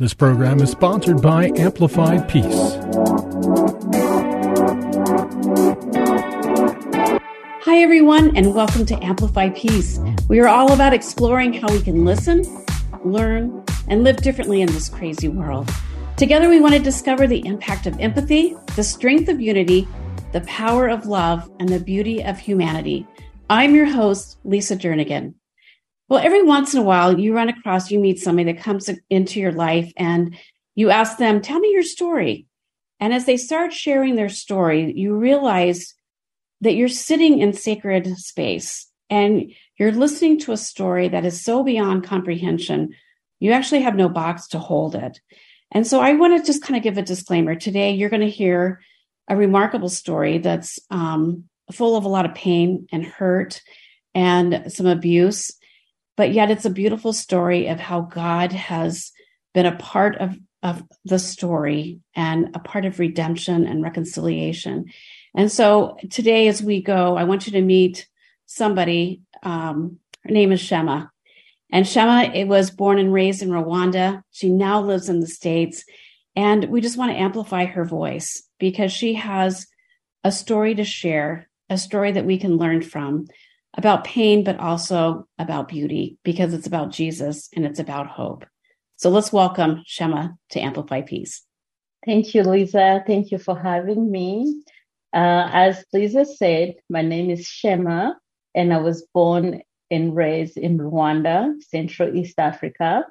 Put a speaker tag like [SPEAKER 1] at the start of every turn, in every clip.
[SPEAKER 1] This program is sponsored by Amplify Peace.
[SPEAKER 2] Hi, everyone, and welcome to Amplify Peace. We are all about exploring how we can listen, learn, and live differently in this crazy world. Together, we want to discover the impact of empathy, the strength of unity, the power of love, and the beauty of humanity. I'm your host, Lisa Jernigan. Well, every once in a while, you run across, you meet somebody that comes into your life and you ask them, Tell me your story. And as they start sharing their story, you realize that you're sitting in sacred space and you're listening to a story that is so beyond comprehension, you actually have no box to hold it. And so I want to just kind of give a disclaimer. Today, you're going to hear a remarkable story that's um, full of a lot of pain and hurt and some abuse but yet it's a beautiful story of how God has been a part of, of the story and a part of redemption and reconciliation. And so today, as we go, I want you to meet somebody. Um, her name is Shema. And Shema it was born and raised in Rwanda. She now lives in the States. And we just want to amplify her voice because she has a story to share, a story that we can learn from, about pain, but also about beauty because it's about Jesus and it's about hope. So let's welcome Shema to Amplify Peace.
[SPEAKER 3] Thank you, Lisa. Thank you for having me. Uh, as Lisa said, my name is Shema, and I was born and raised in Rwanda, Central East Africa.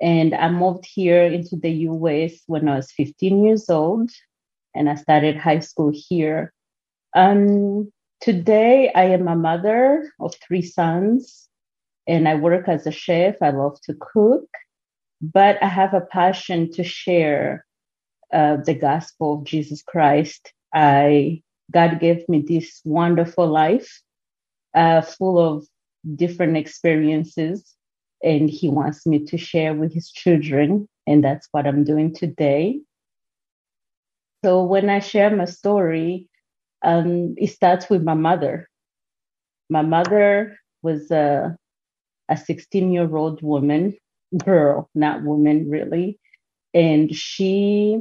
[SPEAKER 3] And I moved here into the US when I was 15 years old, and I started high school here. Um, Today, I am a mother of three sons and I work as a chef. I love to cook, but I have a passion to share uh, the gospel of Jesus Christ. I God gave me this wonderful life, uh, full of different experiences, and He wants me to share with His children, and that's what I'm doing today. So when I share my story, um, it starts with my mother. My mother was a, a 16 year old woman, girl, not woman really. And she,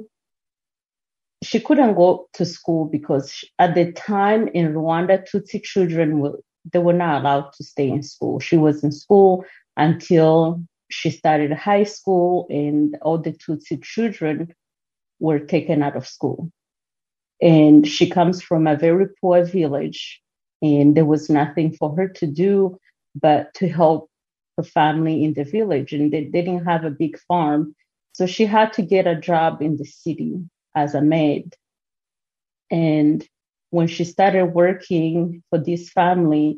[SPEAKER 3] she couldn't go to school because she, at the time in Rwanda, Tutsi children were, they were not allowed to stay in school. She was in school until she started high school and all the Tutsi children were taken out of school. And she comes from a very poor village, and there was nothing for her to do but to help her family in the village. And they, didn't have a big farm. So she had to get a job in the city as a maid. And when she started working for this family,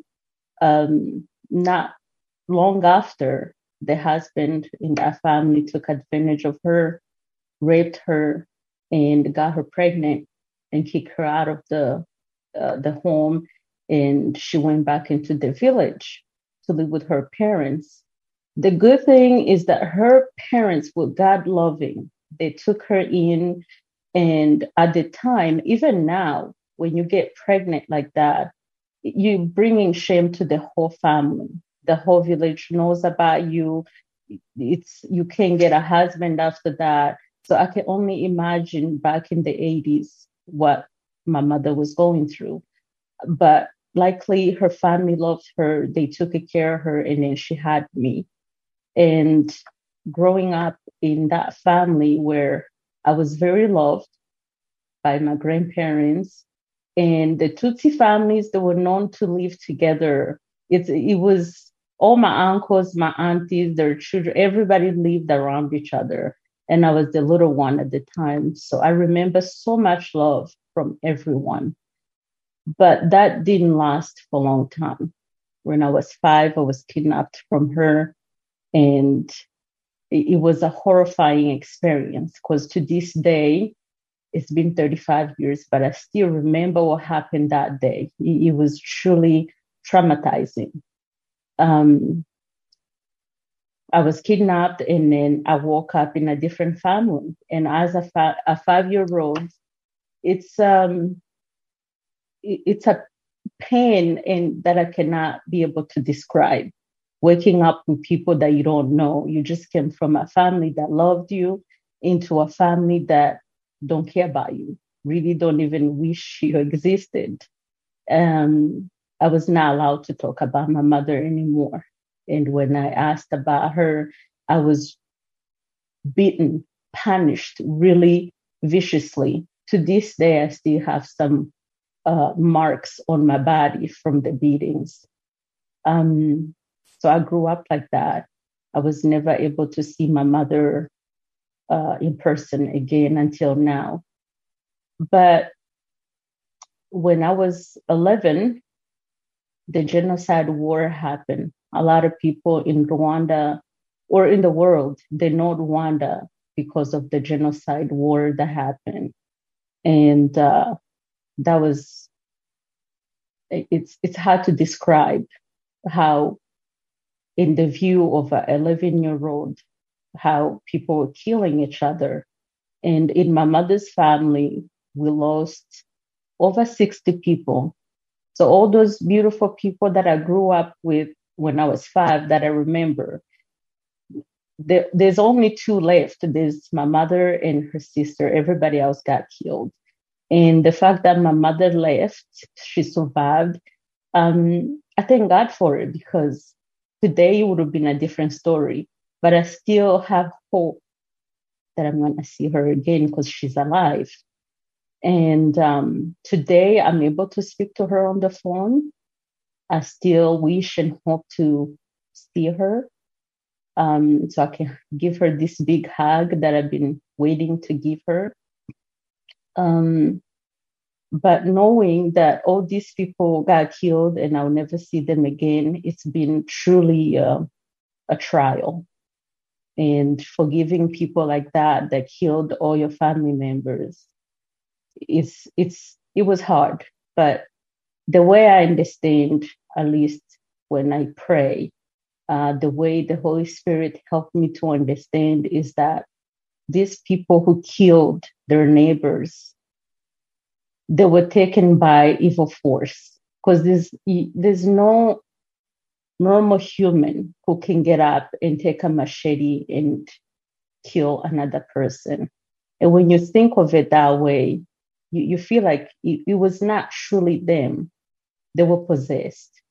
[SPEAKER 3] um, not long after, the husband in that family took advantage of her, raped her, and got her pregnant and kick her out of the uh, the home, and she went back into the village to live with her parents. The good thing is that her parents were God loving. They took her in, and at the time, even now, when you get pregnant like that, you're bringing shame to the whole family. The whole village knows about you. It's you can't get a husband after that. So I can only imagine back in the 80s what my mother was going through. But likely her family loved her, they took care of her, and then she had me. And growing up in that family where I was very loved by my grandparents and the Tutsi families that were known to live together. It's, it was all my uncles, my aunties, their children, everybody lived around each other and I was the little one at the time. So I remember so much love from everyone. But that didn't last for a long time. When I was five, I was kidnapped from her and it, was a horrifying experience because to this day, it's been 35 years, but I still remember what happened that day. It, it was truly traumatizing. Um, I was kidnapped and then I woke up in a different family. And as a, fa- a five year old, it's um, it's a pain and that I cannot be able to describe. Waking up with people that you don't know. You just came from a family that loved you into a family that don't care about you, really don't even wish you existed. Um, I was not allowed to talk about my mother anymore. And when I asked about her, I was beaten, punished really viciously. To this day, I still have some uh, marks on my body from the beatings. Um, so I grew up like that. I was never able to see my mother uh, in person again until now. But when I was 11, the genocide war happened. A lot of people in Rwanda or in the world, they know Rwanda because of the genocide war that happened. And uh, that was, it's, it's hard to describe how, in the view of an 11 year old, how people were killing each other. And in my mother's family, we lost over 60 people so all those beautiful people that I grew up with when I was five that I remember, there, there's only two left. There's my mother and her sister. Everybody else got killed. And the fact that my mother left, she survived. Um, I thank God for it because today it would have been a different story. But I still have hope that I'm going to see her again because she's alive. And um, today I'm able to speak to her on the phone. I still wish and hope to see her um, so I can give her this big hug that I've been waiting to give her. Um, but knowing that all these people got killed and I'll never see them again, it's been truly uh, a trial. And forgiving people like that that killed all your family members it's it's it was hard, but the way I understand, at least when I pray, uh, the way the Holy Spirit helped me to understand is that these people who killed their neighbors, they were taken by evil force because there's there's no normal human who can get up and take a machete and kill another person. And when you think of it that way, you, you feel like it, it was not truly them. They were possessed.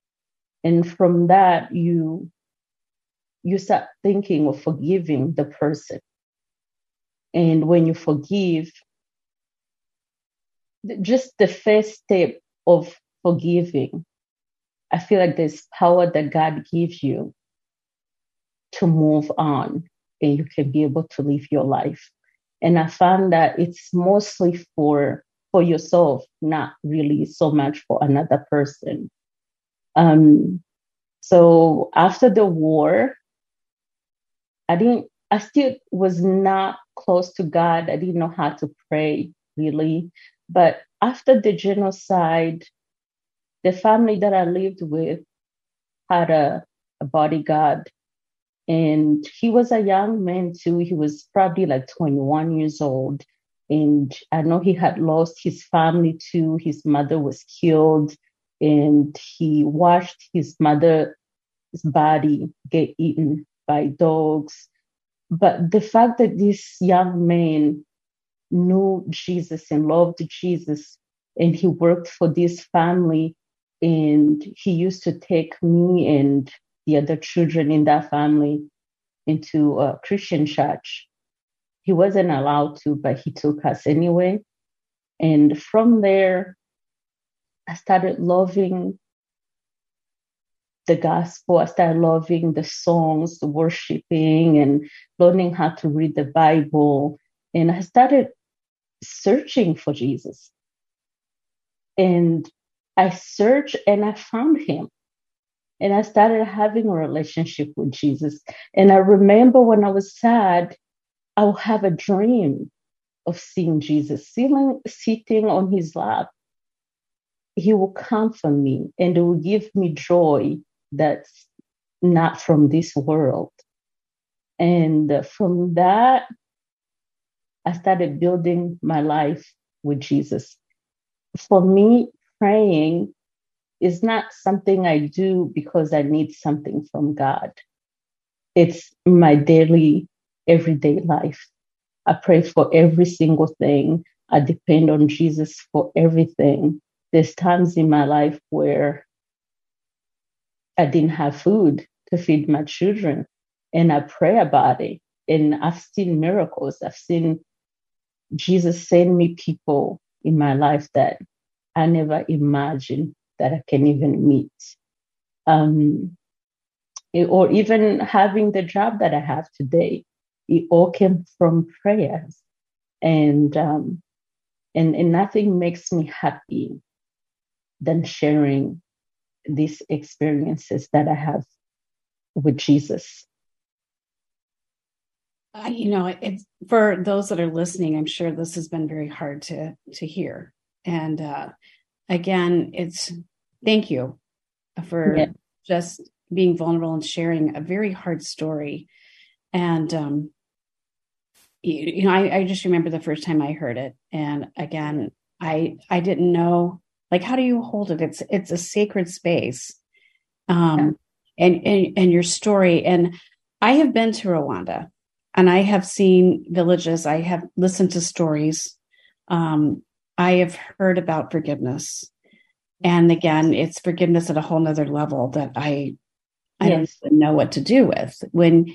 [SPEAKER 3] And from that, you you start thinking of forgiving the person. And when you forgive, just the first step of forgiving, I feel like there's power that God gives you to move on and you can be able to live your life. And I found that it's mostly for for yourself, not really so much for another person. Um, so after the war, I didn't, I still was not close to God. I didn't know how to pray really. But after the genocide, the family that I lived with had a, a bodyguard and he was a young man too. He was probably like 21 years old. And I know he had lost his family too. His mother was killed, and he watched his mother's body get eaten by dogs. But the fact that this young man knew Jesus and loved Jesus, and he worked for this family, and he used to take me and the other children in that family into a Christian church he wasn't allowed to, but he took us anyway. And from there, I started loving the gospel. I started loving the songs, the worshiping, and learning how to read the Bible. And I started searching for Jesus. And I searched and I found him. And I started having a relationship with Jesus. And I remember when I was sad, I would have a dream of seeing Jesus sitting, sitting on his lap. He will comfort me and it will give me joy that's not from this world. And from that, I started building my life with Jesus. For me, praying is not something I do because I need something from God. It's my daily, everyday life. I pray for every single thing. I depend on Jesus for everything. There's times in my life where I didn't have food to feed my children, and I pray about it. And I've seen miracles. I've seen Jesus send me people in my life that I never imagined that I can even meet. Um, or even having the job that I have today, it all came from prayers. And, um, and, and nothing makes me happy than sharing these experiences that I have with Jesus.
[SPEAKER 2] Uh, you know, it's for those that are listening. I'm sure this has been very hard to to hear, and uh, again, it's thank you for yeah. just being vulnerable and sharing a very hard story. And, um, you, you know, I, I just remember the first time I heard it. And again, I, I didn't know, like, how do you hold it? It's, it's a sacred space. Um, yeah. and, and, and your story. And I have been to Rwanda and I have seen villages. I have listened to stories. Um, I have heard about forgiveness. And again, it's forgiveness at a whole nother level that I I yes. don't know what to do with. When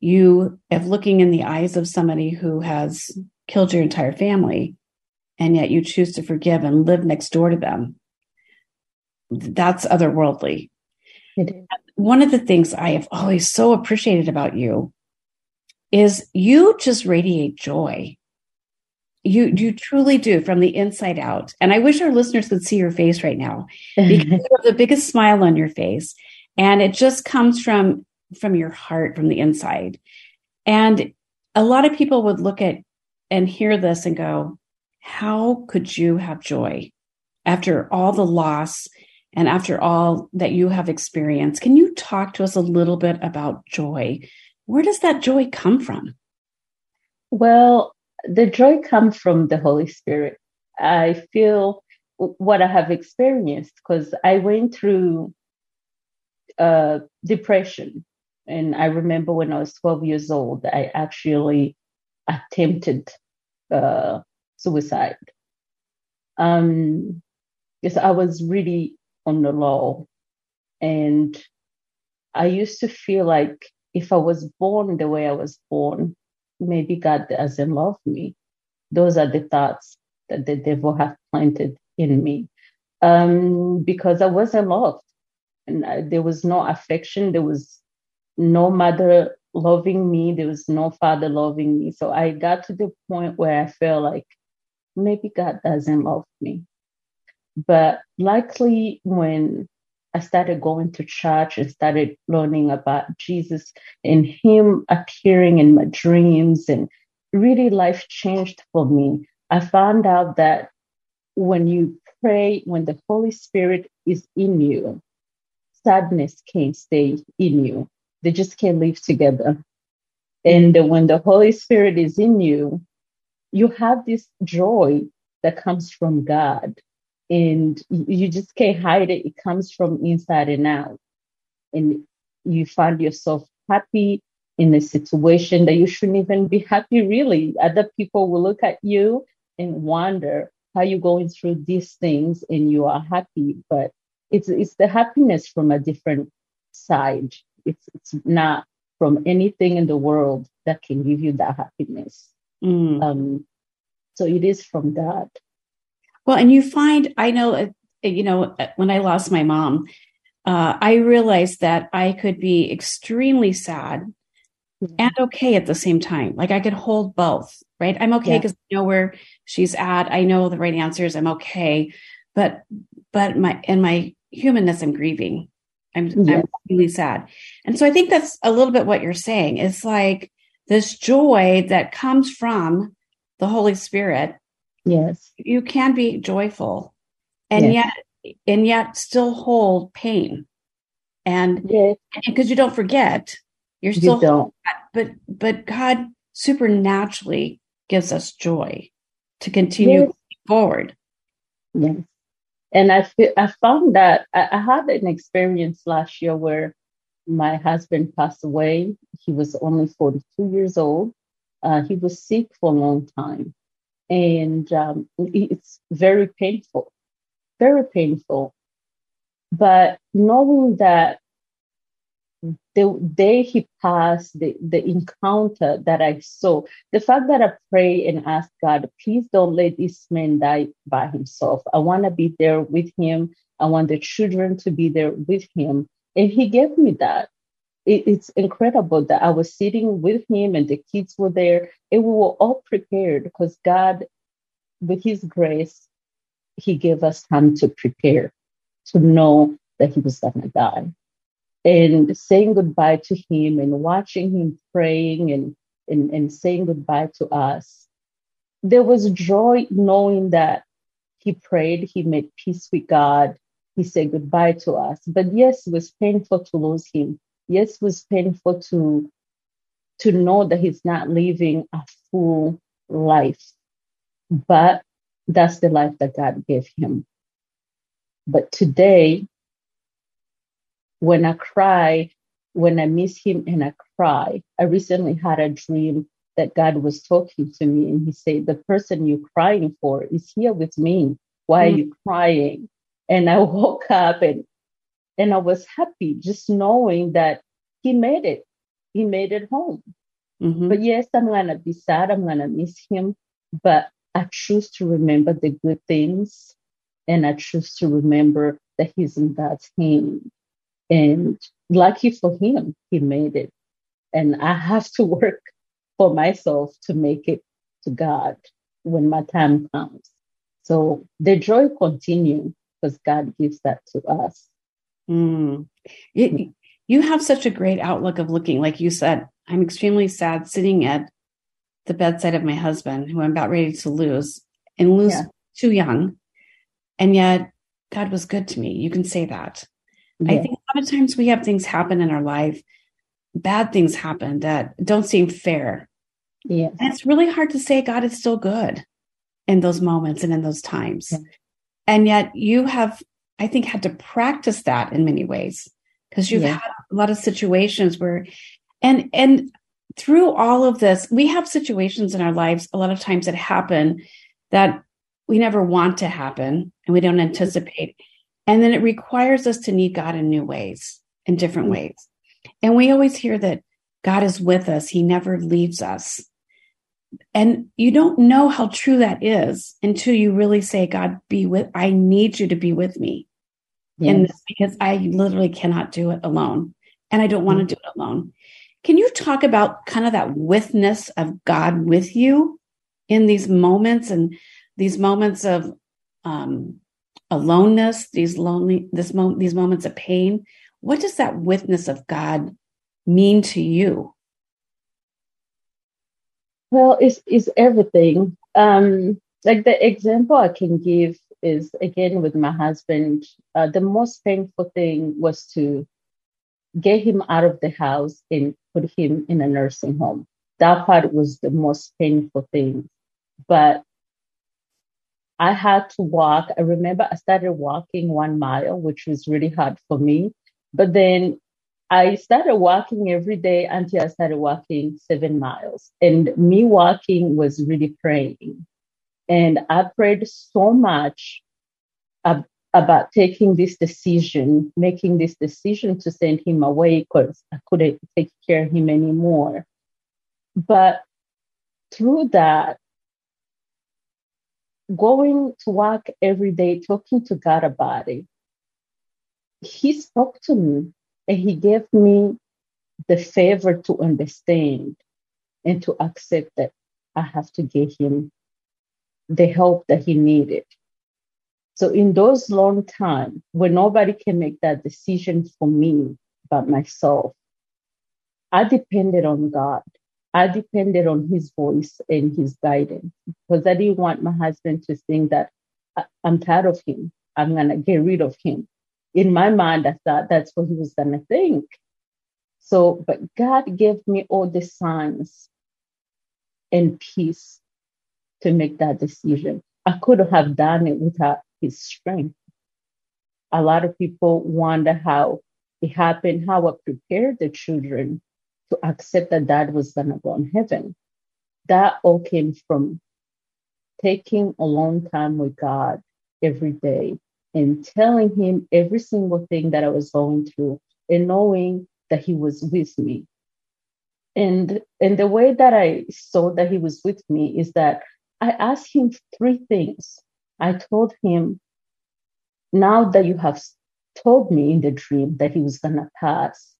[SPEAKER 2] you have looking in the eyes of somebody who has killed your entire family, and yet you choose to forgive and live next door to them, that's otherworldly. One of the things I have always so appreciated about you is you just radiate joy. You you truly do from the inside out. And i wish our listeners could see your face right now because you have the biggest smile on your face. And it just comes from from your heart from the inside and a lot of people would look at and hear this and go how could you have joy after all the loss and after all that you have experienced can you talk to us a little bit about joy where does that joy come from
[SPEAKER 3] well the joy comes from the Holy Spirit. I feel what I have experienced because I went through uh, depression. And I remember when I was 12 years old, I actually attempted uh, suicide. Um, because I was really on the low. And I used to feel like if I was born the way I was born, maybe God doesn't love me. Those are the thoughts that the devil has planted in me um, because I wasn't loved. And I, there was no affection. There was no mother loving me. There was no father loving me. So I got to the point where I felt like maybe God doesn't love me. But likely when I started going to church and started learning about Jesus and Him appearing in my dreams. And really, life changed for me. I found out that when you pray, when the Holy Spirit is in you, sadness can't stay in you. They just can't live together. And mm. when the Holy Spirit is in you, you have this joy that comes from God and you just can't hide it. It comes from inside and out. And you find yourself happy in a situation that you shouldn't even be happy, really. Other people will look at you and wonder how you're going through these things and you are happy. But it's, it's the happiness from a different side. It's, it's not from anything in the world that can give you that happiness. Mm. Um, so it is from God.
[SPEAKER 2] Well, and you find, I know, uh, you know, uh, when I lost my mom, uh, I realized that I could be extremely sad mm-hmm. and okay at the same time. Like I could hold both, right? I'm okay because yeah. I know where she's at. I know the right answers. I'm okay. But, but my, and my humanness, I'm grieving. I'm, I'm really sad. And so I think that's a little bit what you're saying. It's like this joy that comes from the Holy Spirit.
[SPEAKER 3] Yes.
[SPEAKER 2] You can be joyful and yes. yet and yet still hold pain. And because you don't forget, you're still
[SPEAKER 3] you don't.
[SPEAKER 2] but but God supernaturally gives us joy to continue yes. forward.
[SPEAKER 3] Yes. And I feel, I found that I, I had an experience last year where my husband passed away. He was only 42 years old. Uh, he was sick for a long time. And um, it's very painful, very painful. But knowing that the day he passed, the, the encounter that I saw, the fact that I pray and ask God, please don't let this man die by himself. I want to be there with him. I want the children to be there with him. And he gave me that. It, it's incredible that I was sitting with him and the kids were there and we were all prepared because God, with his grace, he gave us time to prepare, to know that he was going to die and saying goodbye to him and watching him praying and, and, and saying goodbye to us. There was joy knowing that he prayed, he made peace with God, he said goodbye to us. But yes, it was painful to lose him. Yes, it was painful to to know that he's not living a full life. But that's the life that God gave him. But today, when I cry, when I miss him and I cry, I recently had a dream that God was talking to me and he said, The person you're crying for is here with me. Why mm. are you crying? And I woke up and and I was happy just knowing that he made it. He made it home. Mm-hmm. But yes, I'm gonna be sad, I'm gonna miss him, but I choose to remember the good things and I choose to remember that he's in God's hand. And lucky for him, he made it. And I have to work for myself to make it to God when my time comes. So the joy continues because God gives that to us.
[SPEAKER 2] Mm. It, you have such a great outlook of looking, like you said, I'm extremely sad sitting at the bedside of my husband, who I'm about ready to lose and lose yeah. too young. And yet God was good to me. You can say that. Yeah. I think lot of times we have things happen in our life, bad things happen that don't seem fair.
[SPEAKER 3] Yeah.
[SPEAKER 2] And it's really hard to say God is still good in those moments and in those times. Yeah. And yet you have, I think, had to practice that in many ways because you've yeah. had a lot of situations where, and, and through all of this, we have situations in our lives a lot of times that happen that we never want to happen and we don't mm-hmm. anticipate. And then it requires us to need God in new ways, in different mm-hmm. ways. And we always hear that God is with us, He never leaves us. And you don't know how true that is until you really say, God, be with, I need you to be with me. Yes. And because I literally cannot do it alone. And I don't want to mm-hmm. do it alone. Can you talk about kind of that withness of God with you in these moments and these moments of um, aloneness, these lonely, this moment, these moments of pain. What does that witness of God mean to you?
[SPEAKER 3] Well, it's, it's everything. Um, like the example I can give is again with my husband. Uh, the most painful thing was to get him out of the house and put him in a nursing home. That part was the most painful thing. But I had to walk. I remember I started walking one mile, which was really hard for me. But then I started walking every day until I started walking seven miles. And me walking was really praying. And I prayed so much ab- about taking this decision, making this decision to send him away because I couldn't take care of him anymore. But through that, going to work every day, talking to God about it, He spoke to me and He gave me the favor to understand and to accept that I have to give Him the help that He needed. So in those long time when nobody can make that decision for me but myself, I depended on God. I depended on his voice and his guidance because I didn't want my husband to think that I'm tired of him. I'm going to get rid of him. In my mind, I thought that's what he was going to think. So, but God gave me all the signs and peace to make that decision. I couldn't have done it without his strength. A lot of people wonder how it happened, how I prepared the children to accept that dad was going to go in heaven. That all came from taking a long time with God every day and telling him every single thing that I was going through and knowing that he was with me. And and the way that I saw that he was with me is that I asked him three things. I told him, now that you have told me in the dream that he was gonna pass,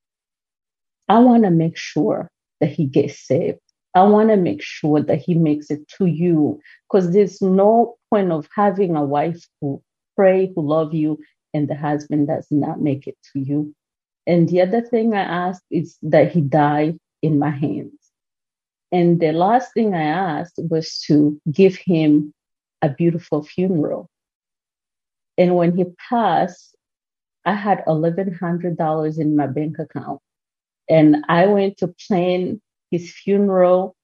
[SPEAKER 3] I want to make sure that he gets saved. I want to make sure that he makes it to you because there's no point of having a wife who pray, who love you, and the husband does not make it to you. And the other thing I asked is that he die in my hands. And the last thing I asked was to give him a beautiful funeral. And when he passed, I had $1,100 in my bank account. And I went to plan his funeral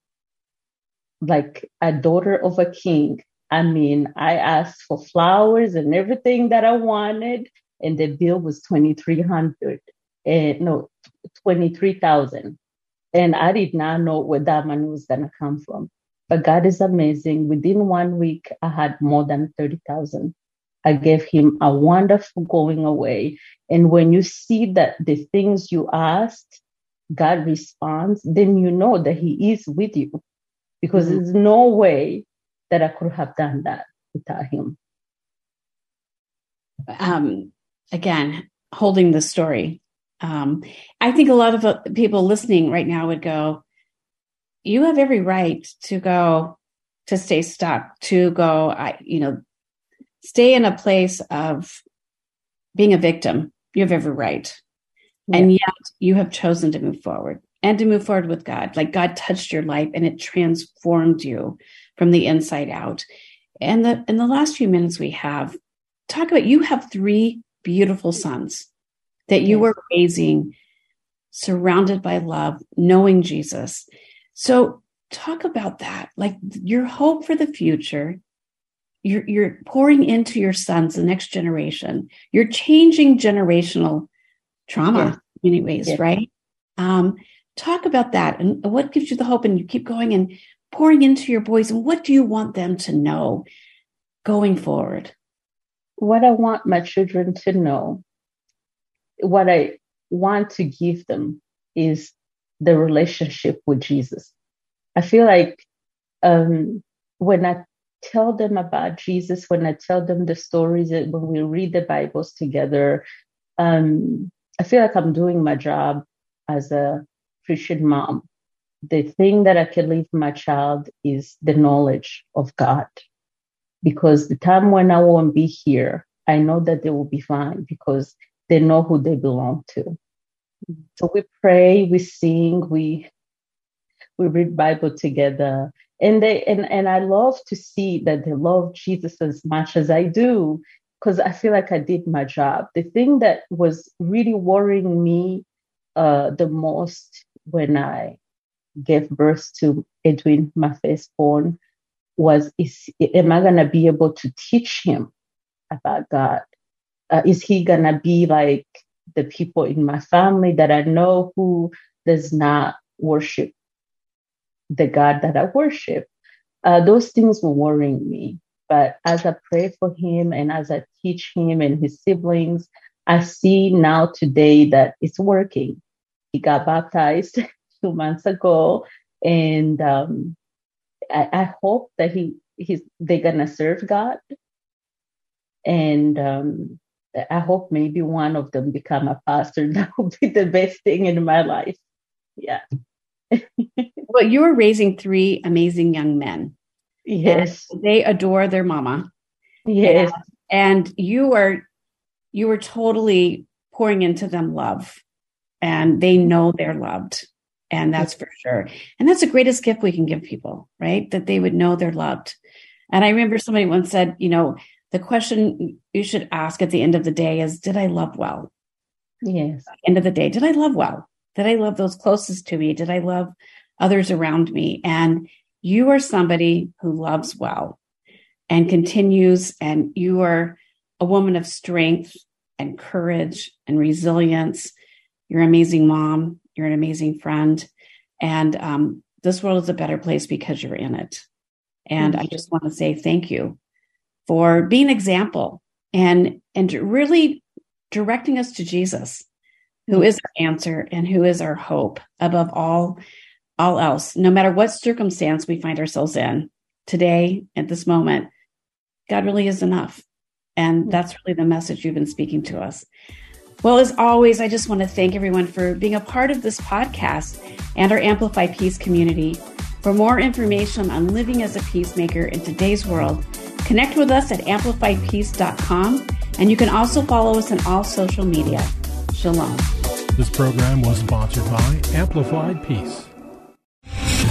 [SPEAKER 3] like a daughter of a king. I mean, I asked for flowers and everything that I wanted, and the bill was twenty three hundred, and no, twenty three thousand, and I did not know where that money was gonna come from. But God is amazing. Within one week, I had more than thirty thousand. I gave him a wonderful going away, and when you see that the things you asked God responds, then you know that He is with you because mm-hmm. there's no way that I could have done that without Him.
[SPEAKER 2] Um, again, holding the story. Um, I think a lot of uh, people listening right now would go, You have every right to go, to stay stuck, to go, I, you know, stay in a place of being a victim. You have every right. Yeah. And yet you have chosen to move forward and to move forward with God. Like God touched your life and it transformed you from the inside out. And the in the last few minutes we have, talk about you have three beautiful sons that you yes. were raising surrounded by love, knowing Jesus. So talk about that. Like your hope for the future. You're, you're pouring into your sons, the next generation. You're changing generational trauma yeah. in many ways, yeah. right? Um, talk about that and what gives you the hope and you keep going and pouring into your boys and what do you want them to know going forward?
[SPEAKER 3] What I want my children to know, what I want to give them is the relationship with Jesus. I feel like um, when I tell them about Jesus, when I tell them the stories, when we read the Bibles together, um, I feel like I'm doing my job as a Christian mom. The thing that I can leave my child is the knowledge of God. Because the time when I won't be here, I know that they will be fine because they know who they belong to. So we pray, we sing, we we read Bible together. And they and, and I love to see that they love Jesus as much as I do because I feel like I did my job. The thing that was really worrying me uh, the most when I gave birth to Edwin, my firstborn, was is am I gonna be able to teach him about God? Uh, is he gonna be like the people in my family that I know who does not worship the God that I worship? Uh, those things were worrying me. But as I pray for him and as I teach him and his siblings, I see now today that it's working. He got baptized two months ago, and um, I, I, hope that he he's they're gonna serve God, and um, I hope maybe one of them become a pastor. That would be the best thing in my life. Yeah.
[SPEAKER 2] well, you are raising three amazing young men
[SPEAKER 3] Yes.
[SPEAKER 2] they adore their mama.
[SPEAKER 3] Yes.
[SPEAKER 2] and you are you are totally pouring into them love. And they know they're loved. And that's for sure. And that's the greatest gift we can give people right? That they would know they're loved. And i remember somebody once said you know the question you should ask at the end of the day is did i love well?
[SPEAKER 3] Yes.
[SPEAKER 2] End of the day did i love well? Did i love those closest to me? Did i love others around me? And you are somebody who loves well and continues and you are a woman of strength and courage and resilience. You're an amazing mom. You're an amazing friend. And um, this world is a better place because you're in it. And I just want to say thank you for being an example and and really directing us to Jesus, who is our answer and who is our hope above all all else. No matter what circumstance we find ourselves in today at this moment, God really is enough. And mm. that's really the message you've been speaking to us. Well, as always, I just want to thank everyone for being a part of this podcast and our Amplify Peace community. For more information on living as a peacemaker in today's world, connect with us at amplifypeace.com and you can also follow us on all social media. Shalom.
[SPEAKER 1] This program was sponsored by Amplify Peace.